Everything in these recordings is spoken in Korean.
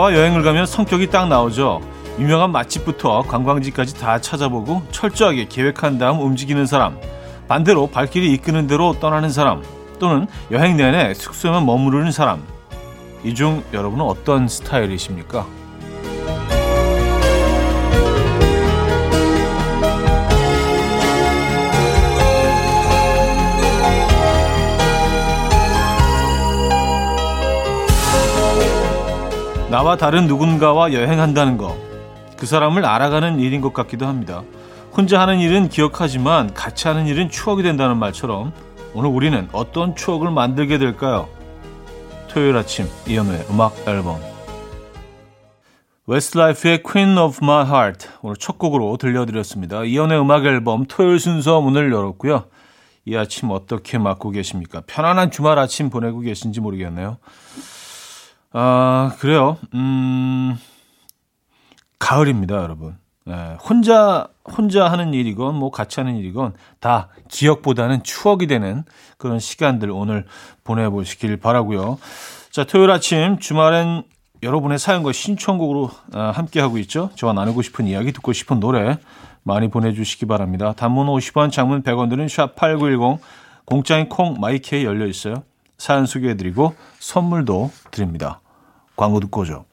누군가와 여행을 가면 성격이 딱 나오죠. 유명한 맛집부터 관광지까지 다 찾아보고 철저하게 계획한 다음 움직이는 사람. 반대로 발길이 이끄는 대로 떠나는 사람. 또는 여행 내내 숙소에만 머무르는 사람. 이 중 여러분은 어떤 스타일이십니까? 나와 다른 누군가와 여행한다는 것. 그 사람을 알아가는 일인 것 같기도 합니다. 혼자 하는 일은 기억하지만 같이 하는 일은 추억이 된다는 말처럼 오늘 우리는 어떤 추억을 만들게 될까요? 토요일 아침 이현우의 음악 앨범 웨스트라이프의 Queen of My Heart 오늘 첫 곡으로 들려드렸습니다. 이현우의 음악 앨범 토요일 순서 문을 열었고요. 이 아침 어떻게 맞고 계십니까? 편안한 주말 아침 보내고 계신지 모르겠네요. 아, 그래요. 음, 가을입니다, 여러분. 네, 혼자, 혼자 하는 일이건, 뭐 같이 하는 일이건, 다 기억보다는 추억이 되는 그런 시간들 오늘 보내보시길 바라고요 자, 토요일 아침, 주말엔 여러분의 사연과 신청곡으로 아, 함께하고 있죠. 저와 나누고 싶은 이야기, 듣고 싶은 노래 많이 보내주시기 바랍니다. 단문 50원, 장문 100원 들은 샵8910, 공짜인 콩, 마이케이 열려 있어요. 사연 소개해드리고 선물도 드립니다. 광고 듣고 오죠.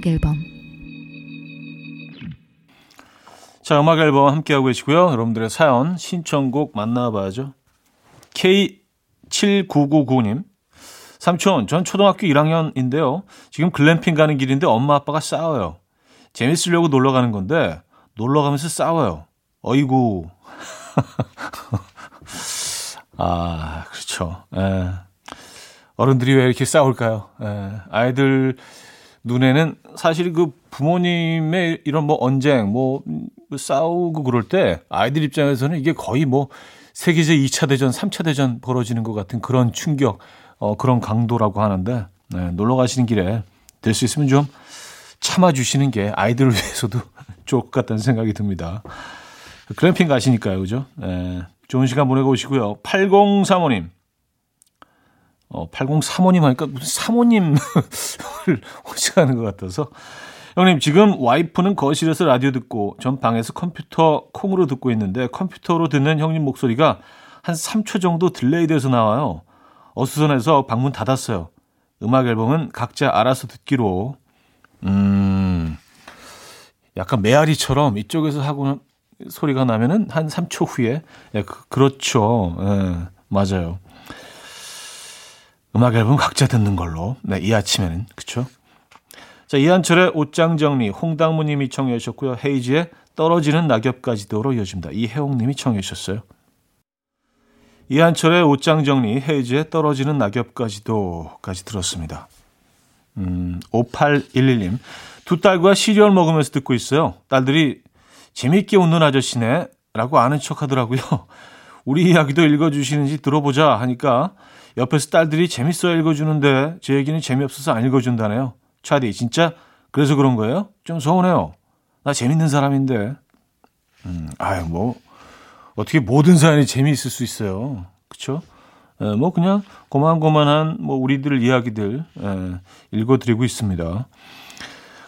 음악 앨범 자, 음악 앨범 함께하고 계시고요. 여러분들의 사연, 신청곡 만나봐야죠. K7999님. 삼촌, 전 초등학교 1학년인데요. 지금 글램핑 가는 길인데 엄마 아빠가 싸워요. 재밌으려고 놀러 가는 건데 놀러 가면서 싸워요. 어이구. 아, 그렇죠. 에. 예. 어른들이 왜 이렇게 싸울까요? 에. 예. 아이들 눈에는 사실 그 부모님의 이런 뭐 언쟁, 뭐 싸우고 그럴 때 아이들 입장에서는 이게 거의 뭐 세계제 2차 대전, 3차 대전 벌어지는 것 같은 그런 충격, 어, 그런 강도라고 하는데, 네, 놀러 가시는 길에 될 수 있으면 좀 참아주시는 게 아이들을 위해서도 좋을 것 같다는 생각이 듭니다. 글램핑 가시니까요, 그죠? 네, 좋은 시간 보내고 오시고요. 8035님. 어, 8035님 하니까 무슨 사모님을 호칭하는 것 같아서. 형님, 지금 와이프는 거실에서 라디오 듣고 전 방에서 컴퓨터 콩으로 듣고 있는데 컴퓨터로 듣는 형님 목소리가 한 3초 정도 delay 돼서 나와요. 어수선해서 방문 닫았어요. 음악 앨범은 각자 알아서 듣기로. 음, 약간 메아리처럼 이쪽에서 하고 소리가 나면은 한 3초 후에. 예, 그, 그렇죠. 예, 맞아요. 음악 앨범 각자 듣는 걸로. 네, 이 아침에는. 그쵸? 자, 이한철의 옷장 정리, 홍당무님이 청해 주셨고요. 헤이지의 떨어지는 낙엽까지도로 이어집니다. 이혜홍님이 청해 주셨어요. 이한철의 옷장 정리, 헤이지의 떨어지는 낙엽까지도까지 들었습니다. 음, 5811님. 두 딸과 시리얼 먹으면서 듣고 있어요. 딸들이 재밌게 웃는 아저씨네. 라고 아는 척 하더라고요. 우리 이야기도 읽어주시는지 들어보자 하니까 옆에서 딸들이 재밌어 읽어주는데 제 얘기는 재미없어서 안 읽어준다네요. 차디 진짜 그래서 그런 거예요? 좀 서운해요. 나 재밌는 사람인데. 음, 아유 뭐 어떻게 모든 사연이 재미있을 수 있어요. 그렇죠? 에, 뭐 그냥 고만고만한 뭐 우리들 이야기들 에, 읽어드리고 있습니다.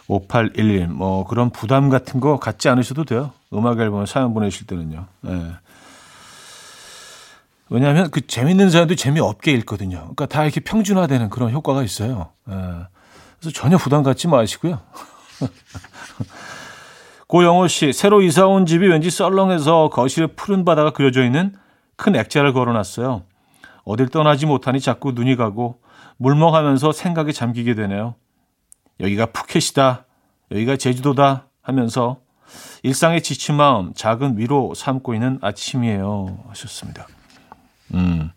5811, 뭐 그런 부담 같은 거 갖지 않으셔도 돼요. 음악 앨범 사연 보내실 때는요. 에. 왜냐하면 그 재밌는 사연도 재미없게 읽거든요. 그러니까 다 이렇게 평준화되는 그런 효과가 있어요. 예. 그래서 전혀 부담 갖지 마시고요. 고영호 씨, 새로 이사 온 집이 왠지 썰렁해서 거실에 푸른 바다가 그려져 있는 큰 액자를 걸어놨어요. 어딜 떠나지 못하니 자꾸 눈이 가고 물먹하면서 생각에 잠기게 되네요. 여기가 푸켓이다. 여기가 제주도다. 하면서 일상에 지친 마음 작은 위로 삼고 있는 아침이에요. 하셨습니다. 음.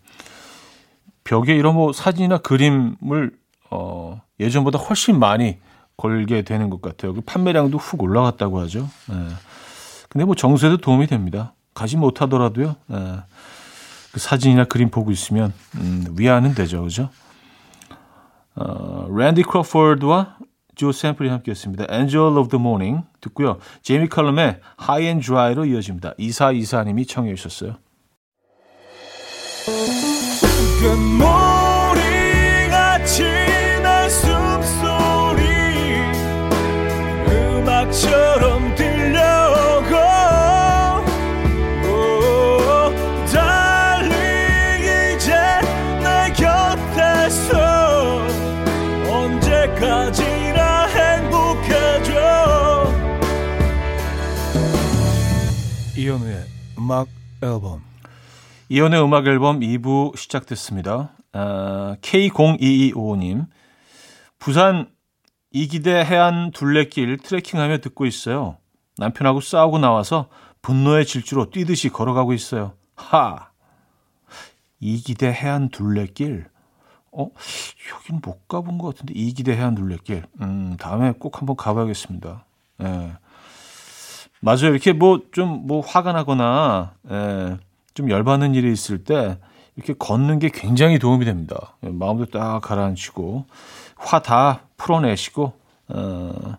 벽에 이런 뭐 사진이나 그림을 어, 예전보다 훨씬 많이 걸게 되는 것 같아요. 그 판매량도 훅 올라갔다고 하죠. 예. 근데 뭐 정수에도 도움이 됩니다. 가지 못하더라도요. 예. 그 사진이나 그림 보고 있으면 음, 위안은 되죠, 그죠? 어, 랜디 크로포드와 조 샘플이 함께했습니다. Angel of the Morning 듣고요. 제이미 칼럼의 High and Dry로 이어집니다. 이사 이사님이 청해 주셨어요. 금모리같이 날 숨소리 음악처럼 들려오고 달리 이제 내 곁에서 언제까지나 행복해져. 이현우의 음악 앨범 이연의 음악 앨범 2부 시작됐습니다. 아, K0225님. 부산 이기대 해안 둘레길 트레킹하며 듣고 있어요. 남편하고 싸우고 나와서 분노의 질주로 뛰듯이 걸어가고 있어요. 하! 이기대 해안 둘레길. 어, 여긴 못 가본 것 같은데, 이기대 해안 둘레길. 음, 다음에 꼭 한번 가봐야겠습니다. 예. 맞아요. 이렇게 뭐, 좀, 뭐, 화가 나거나, 예. 좀 열받는 일이 있을 때 이렇게 걷는 게 굉장히 도움이 됩니다. 마음도 딱 가라앉히고 화 다 풀어내시고 어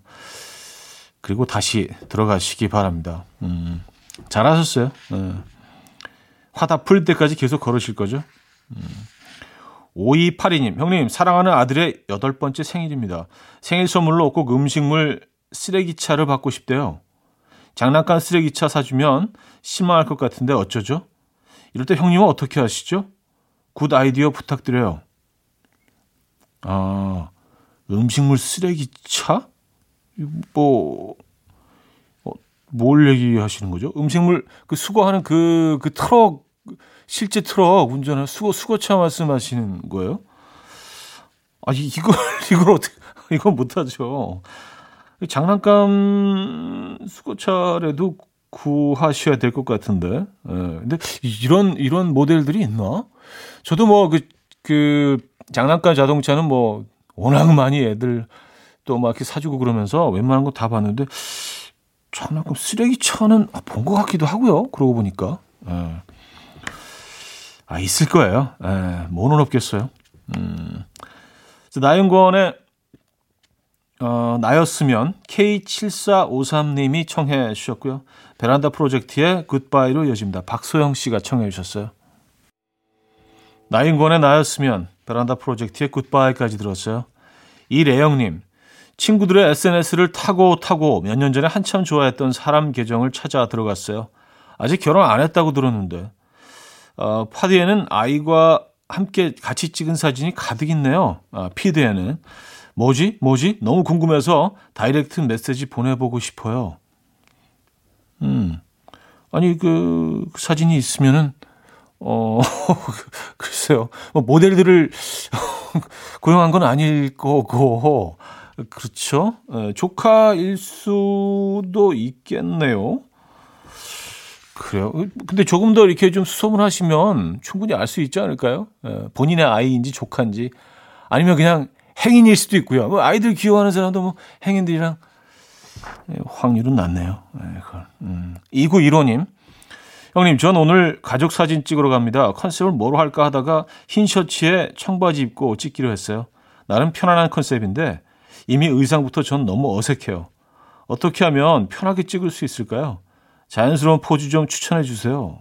그리고 다시 들어가시기 바랍니다. 음, 잘하셨어요. 어. 화다 풀 때까지 계속 걸으실 거죠. 음. 5282님, 형님, 사랑하는 아들의 여덟 번째 생일입니다. 생일 선물로 꼭 음식물 쓰레기차를 받고 싶대요. 장난감 쓰레기차 사주면 실망할 것 같은데 어쩌죠? 이럴 때 형님은 어떻게 하시죠? good 아이디어 부탁드려요. 아, 음식물 쓰레기차? 뭐, 어, 뭘 얘기하시는 거죠? 음식물, 그 수거하는 그, 그 트럭, 실제 트럭 운전하는 수거, 수거차 말씀하시는 거예요? 아, 이걸, 이걸 어떻게, 이건 못하죠. 장난감 수거차라도 구하셔야 될 것 같은데. 예. 근데 이런 이런 모델들이 있나? 저도 뭐그그 장난감 자동차는 뭐 워낙 많이 애들 또 막 이렇게 사주고 그러면서 웬만한 거 다 봤는데 장난감 쓰레기차는 아, 본것 같기도 하고요. 그러고 보니까. 예. 아 있을 거예요. 예. 뭐는 없겠어요. 음. 나윤권의 어, 나였으면 K7453님이 청해 주셨고요. 베란다 프로젝트의 굿바이로 이어집니다. 박소영 씨가 청해 주셨어요. 나인권의 나였으면 베란다 프로젝트의 굿바이까지 들었어요. 이래영님, 친구들의 SNS를 타고 타고 몇 년 전에 한참 좋아했던 사람 계정을 찾아 들어갔어요. 아직 결혼 안 했다고 들었는데, 어, 파디에는 아이와 함께 같이 찍은 사진이 가득 있네요. 아, 피드에는. 뭐지? 뭐지? 너무 궁금해서 다이렉트 메시지 보내보고 싶어요. 음. 아니, 그, 그 사진이 있으면은, 어, 글쎄요. 뭐 모델들을 고용한 건 아닐 거고, 그렇죠. 에, 조카일 수도 있겠네요. 그래요. 근데 조금 더 이렇게 좀 수소문 하시면 충분히 알 수 있지 않을까요? 에, 본인의 아이인지 조카인지. 아니면 그냥 행인일 수도 있고요. 뭐 아이들 귀여워하는 사람도 뭐 행인들이랑 예, 확률은 낮네요. 네, 음. 2915님. 형님, 전 오늘 가족 사진 찍으러 갑니다. 컨셉을 뭐로 할까 하다가 흰 셔츠에 청바지 입고 찍기로 했어요. 나름 편안한 컨셉인데 이미 의상부터 전 너무 어색해요. 어떻게 하면 편하게 찍을 수 있을까요? 자연스러운 포즈 좀 추천해 주세요.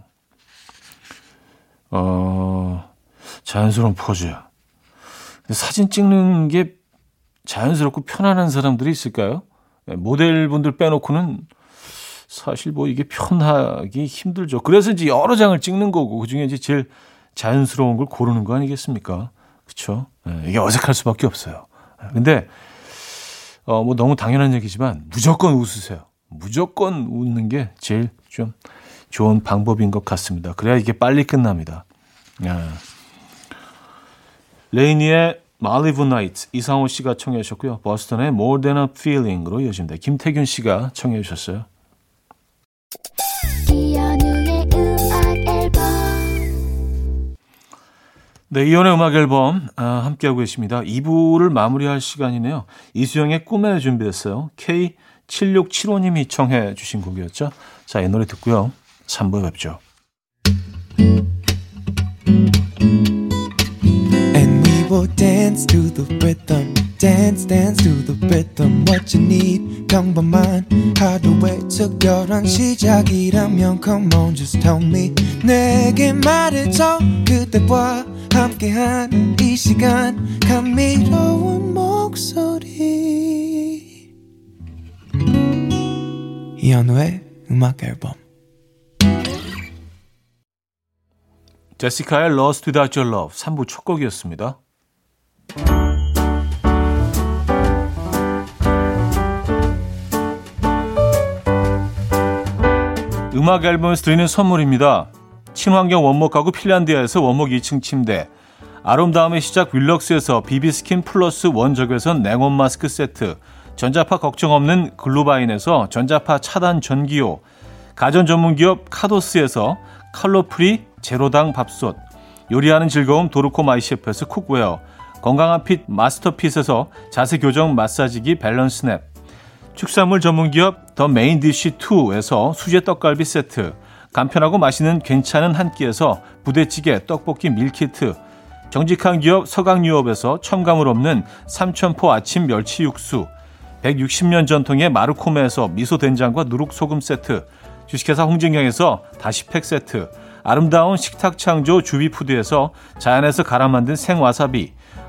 어, 자연스러운 포즈. 사진 찍는 게 자연스럽고 편안한 사람들이 있을까요? 예, 모델분들 빼놓고는 사실 뭐 이게 편하기 힘들죠. 그래서 이제 여러 장을 찍는 거고 그 중에 이제 제일 자연스러운 걸 고르는 거 아니겠습니까? 그렇죠? 이게 어색할 수밖에 없어요. 예, 근데 어 뭐 너무 당연한 얘기지만 무조건 웃으세요. 무조건 웃는 게 제일 좀 좋은 방법인 것 같습니다. 그래야 이게 빨리 끝납니다. 야. 레이니의 말리브 나이트 이상호 씨가 청해 주셨고요. 버스턴의 More Than a Feeling으로 이어집니다. 김태균 씨가 청해 주셨어요. 네, 이혼의 음악 앨범 아, 함께하고 계십니다. 2부를 마무리할 시간이네요. 이수영의 꿈에 준비했어요. K7675님이 청해 주신 곡이었죠. 자, 이 노래 듣고요. 3부에 뵙죠. And will dance to the rhythm. dance dance to the rhythm what you need 평범한 하루의 특별한 시작이라면 come on just tell me 내게 말해줘 그대와 함께한 이 시간 감미로운 목소리 이현우의 음악 앨범 제시카의 Lost Without Your Love 3부 첫 곡이었습니다. 음악 앨범에서 드리는 선물입니다. 친환경 원목 가구 핀란드에서 원목 2층 침대. 아름다움의 시작 윌럭스에서 비비스킨 플러스 원적외선 냉온 마스크 세트. 전자파 걱정 없는 글루바인에서 전자파 차단 전기요. 가전 전문기업 카도스에서 칼로프리 제로당 밥솥. 요리하는 즐거움 도르코 마이셰프에서 cookware 건강한 핏 마스터핏에서 자세 교정 마사지기 밸런스 냅. 축산물 전문기업 더 메인디쉬2에서 수제 떡갈비 세트, 간편하고 맛있는 괜찮은 한 끼에서 부대찌개, 떡볶이 밀키트, 정직한 기업 서강유업에서 첨가물 없는 삼천포 아침 멸치 육수, 160년 전통의 마르코메에서 미소된장과 누룩소금 세트, 주식회사 홍진경에서 다시팩 세트, 아름다운 식탁 창조 주비푸드에서 자연에서 갈아 만든 생와사비,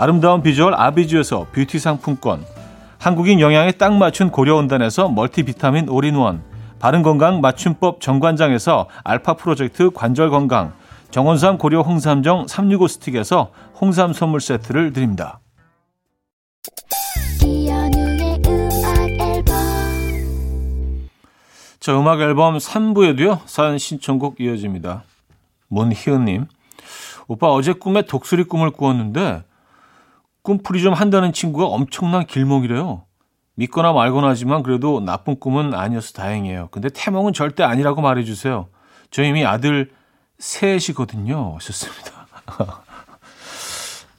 아름다운 비주얼 아비주에서 뷰티 상품권. 한국인 영양에 딱 맞춘 고려은단에서 멀티비타민 올인원, 바른건강 맞춤법 정관장에서 알파 프로젝트 관절건강, 정원삼 고려 홍삼정 365 스틱에서 홍삼 선물 세트를 드립니다. 자, 음악 앨범 3부에도요, 사연 신청곡 이어집니다. 문희은님, 오빠 어제 꿈에 독수리 꿈을 꾸었는데, 꿈풀이 좀 한다는 친구가 엄청난 길몽이래요. 믿거나 말거나 하지만 그래도 나쁜 꿈은 아니어서 다행이에요. 근데 태몽은 절대 아니라고 말해주세요. 저 이미 아들 셋이거든요. 하셨습니다.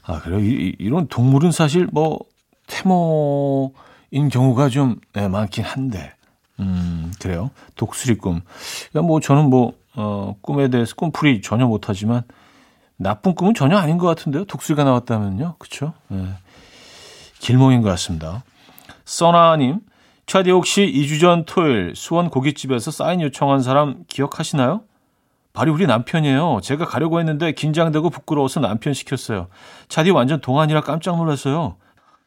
아, 그래요? 이, 이런 동물은 사실 뭐 태몽인 경우가 좀 네, 많긴 한데. 음, 그래요. 독수리 꿈. 그러니까 뭐 저는 뭐, 어, 꿈에 대해서 꿈풀이 전혀 못하지만 나쁜 꿈은 전혀 아닌 것 같은데요. 독수리가 나왔다면요. 그쵸? 네. 길몽인 것 같습니다. 써나님, 차디 혹시 2주 전 토요일 수원 고깃집에서 사인 요청한 사람 기억하시나요? 바로 우리 남편이에요. 제가 가려고 했는데 긴장되고 부끄러워서 남편 시켰어요. 차디 완전 동안이라 깜짝 놀랐어요.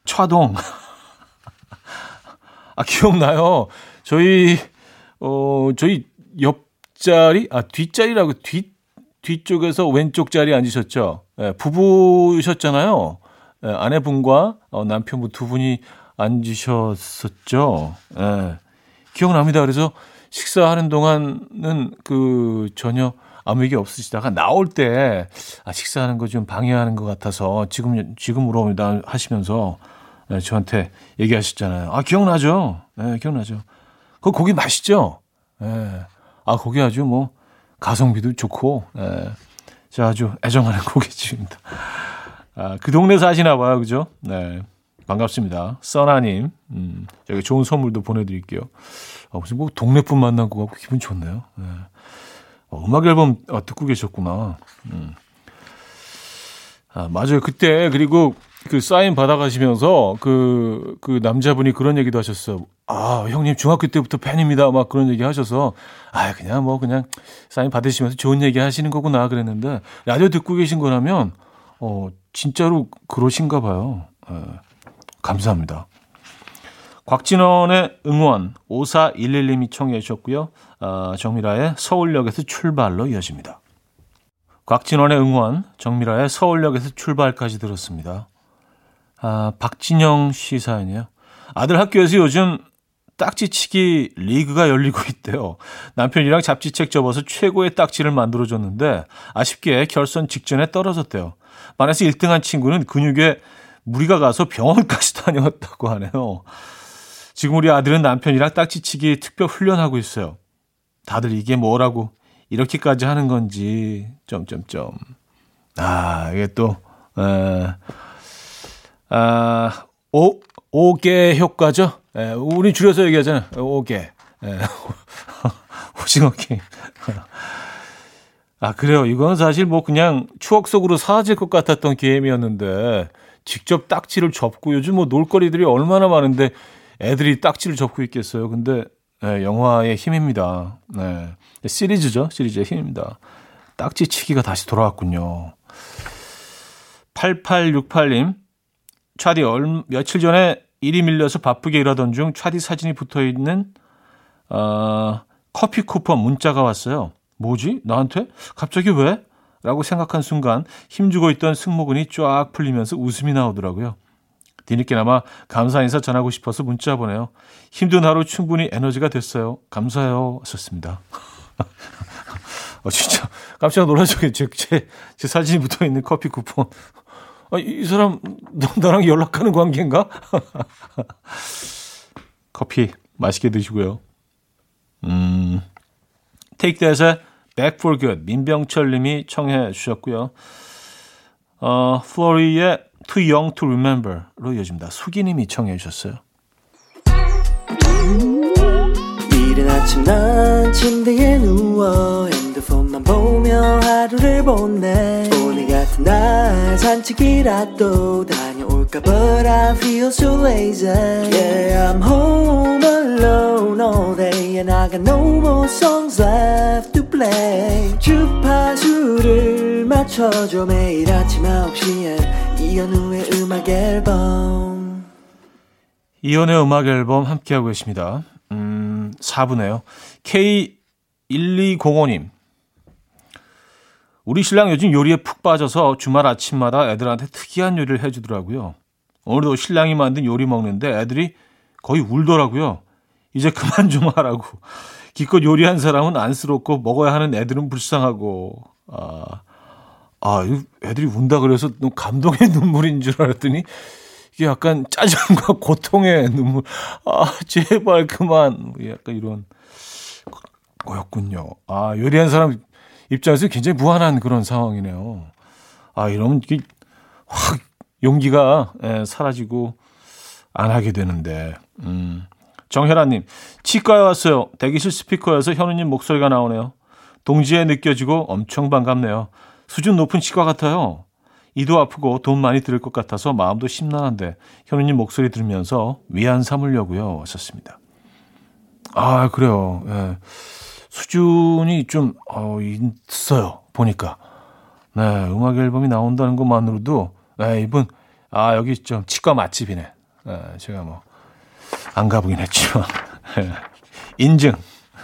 차동. 아, 기억나요. 저희, 어, 저희 옆자리, 아, 뒷자리라고, 뒷, 뒤쪽에서 왼쪽 자리에 앉으셨죠. 예, 부부셨잖아요. 예, 아내분과 어, 남편분 두 분이 앉으셨었죠. 예, 기억납니다. 그래서 식사하는 동안은 그 전혀 아무 얘기 없으시다가 나올 때 아, 식사하는 거 좀 방해하는 것 같아서 지금 지금으로 하시면서 예, 저한테 얘기하셨잖아요. 아 기억나죠? 예, 기억나죠. 그 고기 맛있죠? 예. 아 고기 아주 뭐 가성비도 좋고, 예. 자, 아주 애정하는 고깃집입니다. 아, 그 동네 사시나 봐요. 그죠? 네. 반갑습니다. 써나님. 음, 저기 좋은 선물도 보내드릴게요. 아, 무슨 뭐 동네 분 만난 거 같고 기분 좋네요. 네. 어, 음악 앨범 아, 듣고 계셨구나. 음. 아, 맞아요. 그때, 그리고 그 사인 받아가시면서 그, 그 남자분이 그런 얘기도 하셨어. 아, 형님 중학교 때부터 팬입니다. 막 그런 얘기 하셔서, 아, 그냥 뭐 그냥 사인 받으시면서 좋은 얘기 하시는 거구나 그랬는데, 라디오 듣고 계신 거라면, 어, 진짜로 그러신가 봐요. 예, 감사합니다. 곽진원의 응원, 5411님이 청해 주셨고요. 아, 정미라의 서울역에서 출발로 이어집니다. 곽진원의 응원, 정미라의 서울역에서 출발까지 들었습니다. 아, 박진영 씨 사연이에요. 아들 학교에서 요즘 딱지치기 리그가 열리고 있대요. 남편이랑 잡지책 접어서 최고의 딱지를 만들어줬는데 아쉽게 결선 직전에 떨어졌대요. 반에서 1등한 친구는 근육에 무리가 가서 병원까지 다녀왔다고 하네요. 지금 우리 아들은 남편이랑 딱지치기 특별 훈련하고 있어요. 다들 이게 뭐라고 이렇게까지 하는 건지 점점점. 아 이게 또 에, 아, 오, 오개 효과죠? 예, 우리 줄여서 얘기하잖아요. 오개. 예, 오징어 게임. 아, 그래요. 이건 사실 뭐 그냥 추억 속으로 사라질 것 같았던 게임이었는데, 직접 딱지를 접고, 요즘 뭐 놀거리들이 얼마나 많은데, 애들이 딱지를 접고 있겠어요. 근데, 네, 영화의 힘입니다. 네. 시리즈죠. 시리즈의 힘입니다. 딱지 치기가 다시 돌아왔군요. 8868님, 차디 얼 며칠 전에 일이 밀려서 바쁘게 일하던 중 차디 사진이 붙어 있는 어, 커피 쿠폰 문자가 왔어요. 뭐지? 나한테? 갑자기 왜? 라고 생각한 순간 힘주고 있던 승모근이 쫙 풀리면서 웃음이 나오더라고요. 뒤늦게나마 감사 인사 전하고 싶어서 문자 보내요. 힘든 하루 충분히 에너지가 됐어요. 감사해요. 썼습니다. 어, 진짜 깜짝. 제, 제, 제 사진이 붙어 있는 커피 쿠폰. 아, 이 사람 너, 나랑 연락하는 관계인가? 커피 맛있게 드시고요. 음, Take That의 Back for Good 민병철 님이 청해 주셨고요. 어, 플로리의 Too Young to Remember로 이어집니다. 수기 님이 청해 주셨어요. 이른 아침 난 침대에 누워 핸드폰만 보며 하루를 보내. 오늘 같은 날 산책이라도 다녀올까 But I feel so lazy. Yeah I'm home alone all day And I got no more songs left to play. 주파수를 맞춰줘 매일 아침 9시에 이현우의 음악 앨범. 이현우의 음악 앨범 함께하고 계십니다. 음, 4부네요. K1205님. 우리 신랑 요즘 요리에 푹 빠져서 주말 아침마다 애들한테 특이한 요리를 해주더라고요. 오늘도 신랑이 만든 요리 먹는데 애들이 거의 울더라고요. 이제 그만 좀 하라고. 기껏 요리한 사람은 안쓰럽고 먹어야 하는 애들은 불쌍하고. 아, 아, 애들이 운다 그래서 감동의 눈물인 줄 알았더니 이게 약간 짜증과 고통의 눈물. 아, 제발 그만. 약간 이런 거였군요. 아, 요리한 사람 입장에서 굉장히 무한한 그런 상황이네요. 아, 이러면 이게 확 용기가 예, 사라지고 안 하게 되는데. 음. 정혜라님, 치과에 왔어요. 대기실 스피커에서 현우님 목소리가 나오네요. 동지에 느껴지고 엄청 반갑네요. 수준 높은 치과 같아요. 이도 아프고 돈 많이 들을 것 같아서 마음도 심란한데 현우님 목소리 들으면서 위안 삼으려고요. 하셨습니다. 아 그래요. 예. 수준이 좀 어, 있어요. 보니까 네 음악 앨범이 나온다는 것만으로도 네, 이분 아 여기 좀 치과 맛집이네. 네, 제가 뭐 안 가보긴 했지만 예. 인증.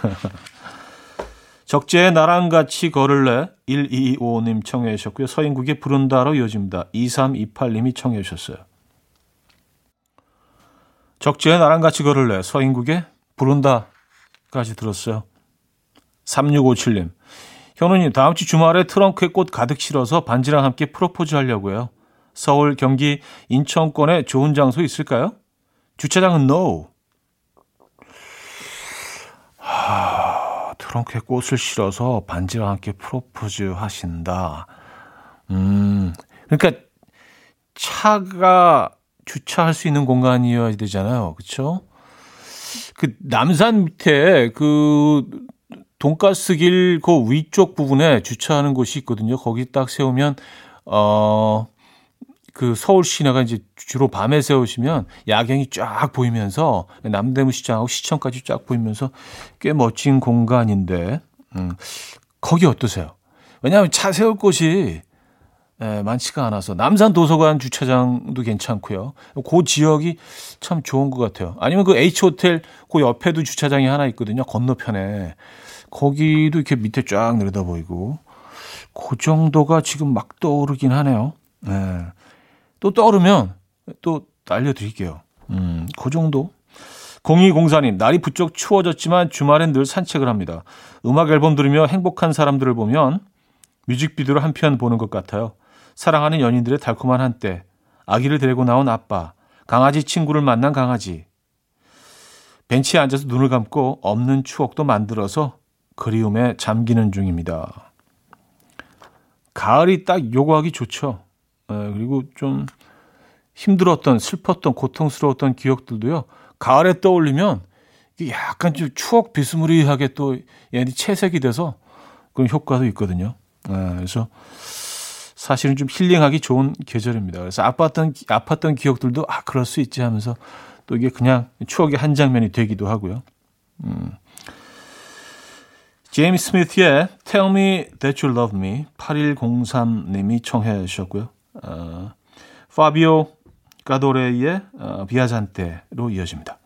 적재의 나랑 같이 걸을래 1225님 청해 주셨고요. 서인국의 부른다로 이어집니다. 2328님이 청해 주셨어요. 적재의 나랑 같이 걸을래 서인국의 부른다까지 들었어요. 3657님. 현우님 다음 주 주말에 트렁크에 꽃 가득 실어서 반지랑 함께 프로포즈 하려고요. 서울, 경기, 인천권에 좋은 장소 있을까요? 주차장은 NO. 트렁크에 꽃을 실어서 반지와 함께 프로포즈 하신다. 음, 그러니까 차가 주차할 수 있는 공간이어야 되잖아요. 그렇죠? 그 남산 밑에 그 돈가스 길그 위쪽 부분에 주차하는 곳이 있거든요. 거기 딱 세우면 어 그 서울 시내가 이제 주로 밤에 세우시면 야경이 쫙 보이면서 남대문 시장하고 시청까지 쫙 보이면서 꽤 멋진 공간인데 음, 거기 어떠세요? 왜냐하면 차 세울 곳이 예, 많지가 않아서 남산 도서관 주차장도 괜찮고요. 그 지역이 참 좋은 것 같아요. 아니면 그 H 호텔 그 옆에도 주차장이 하나 있거든요. 건너편에 거기도 이렇게 밑에 쫙 내려다 보이고 그 정도가 지금 막 떠오르긴 하네요. 네. 또 떠오르면 또 알려드릴게요. 음, 그 정도. 0204님, 날이 부쩍 추워졌지만 주말엔 늘 산책을 합니다. 음악 앨범 들으며 행복한 사람들을 보면 뮤직비디오를 한 편 보는 것 같아요. 사랑하는 연인들의 달콤한 한때, 아기를 데리고 나온 아빠, 강아지 친구를 만난 강아지. 벤치에 앉아서 눈을 감고 없는 추억도 만들어서 그리움에 잠기는 중입니다. 가을이 딱 요구하기 좋죠. 에, 그리고 좀 힘들었던, 슬펐던, 고통스러웠던 기억들도요. 가을에 떠올리면 약간 좀 추억 비스무리하게 또 얘네 채색이 돼서 그런 효과도 있거든요. 에, 그래서 사실은 좀 힐링하기 좋은 계절입니다. 그래서 아팠던, 아팠던 기억들도 아, 그럴 수 있지 하면서 또 이게 그냥 추억의 한 장면이 되기도 하고요. 음. 제임스 스미스의 Tell Me That You Love Me 8103님이 청해 주셨고요. 어, 파비오 가도레의 어, 비아잔테로 이어집니다.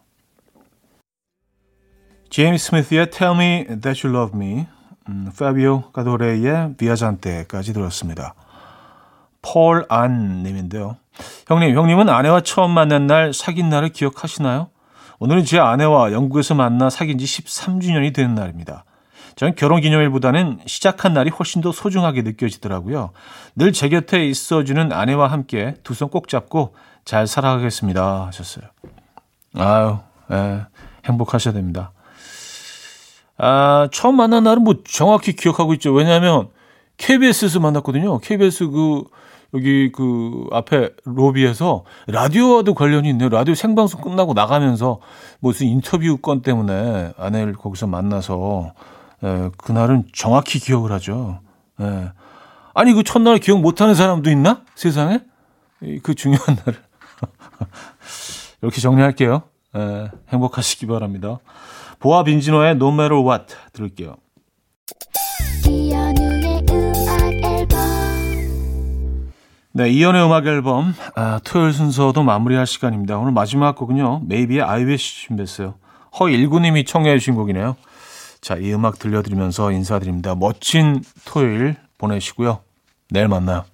제임스 스미스의 Tell Me That You Love Me 음, 파비오 가도레의 비아잔테까지 들었습니다. 폴 안 님인데요. 형님, 형님은 아내와 처음 만난 날 사귄 날을 기억하시나요? 오늘은 제 아내와 영국에서 만나 사귄 지 13주년이 되는 날입니다. 저는 결혼 기념일보다는 시작한 날이 훨씬 더 소중하게 느껴지더라고요. 늘 제 곁에 있어주는 아내와 함께 두 손 꼭 잡고 잘 살아가겠습니다. 하셨어요. 아유, 예, 행복하셔야 됩니다. 아, 처음 만난 날은 뭐 정확히 기억하고 있죠. 왜냐하면 KBS에서 만났거든요. KBS 그 여기 그 앞에 로비에서 라디오와도 관련이 있네요. 라디오 생방송 끝나고 나가면서 무슨 인터뷰 건 때문에 아내를 거기서 만나서 에, 그날은 정확히 기억을 하죠. 에. 아니 그 첫날 기억 못하는 사람도 있나 세상에? 그 중요한 날을 이렇게 정리할게요. 에, 행복하시기 바랍니다. 보아 빈지노의 No Matter What 들을게요. 네, 이연의 음악 앨범 아, 토요일 순서도 마무리할 시간입니다. 오늘 마지막 곡은요. 메이비의 I Wish 준비했어요. 허일구님이 청해 주신 곡이네요. 자, 이 음악 들려드리면서 인사드립니다. 멋진 토요일 보내시고요. 내일 만나요.